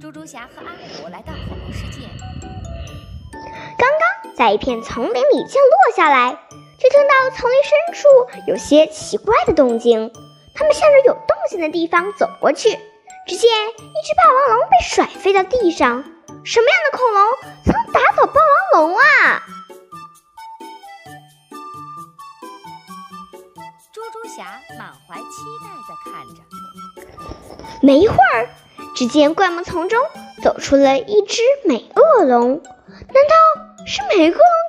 猪猪侠和阿虎来到恐龙世界，刚刚在一片丛林里降落下来，就听到丛林深处有些奇怪的动静。他们向着有动静的地方走过去，只见一只霸王龙被甩飞到地上。什么样的恐龙曾打倒霸王龙啊？猪猪侠满怀期待地看着。没一会儿，只见灌木丛中走出了一只美恶龙。难道是美恶龙？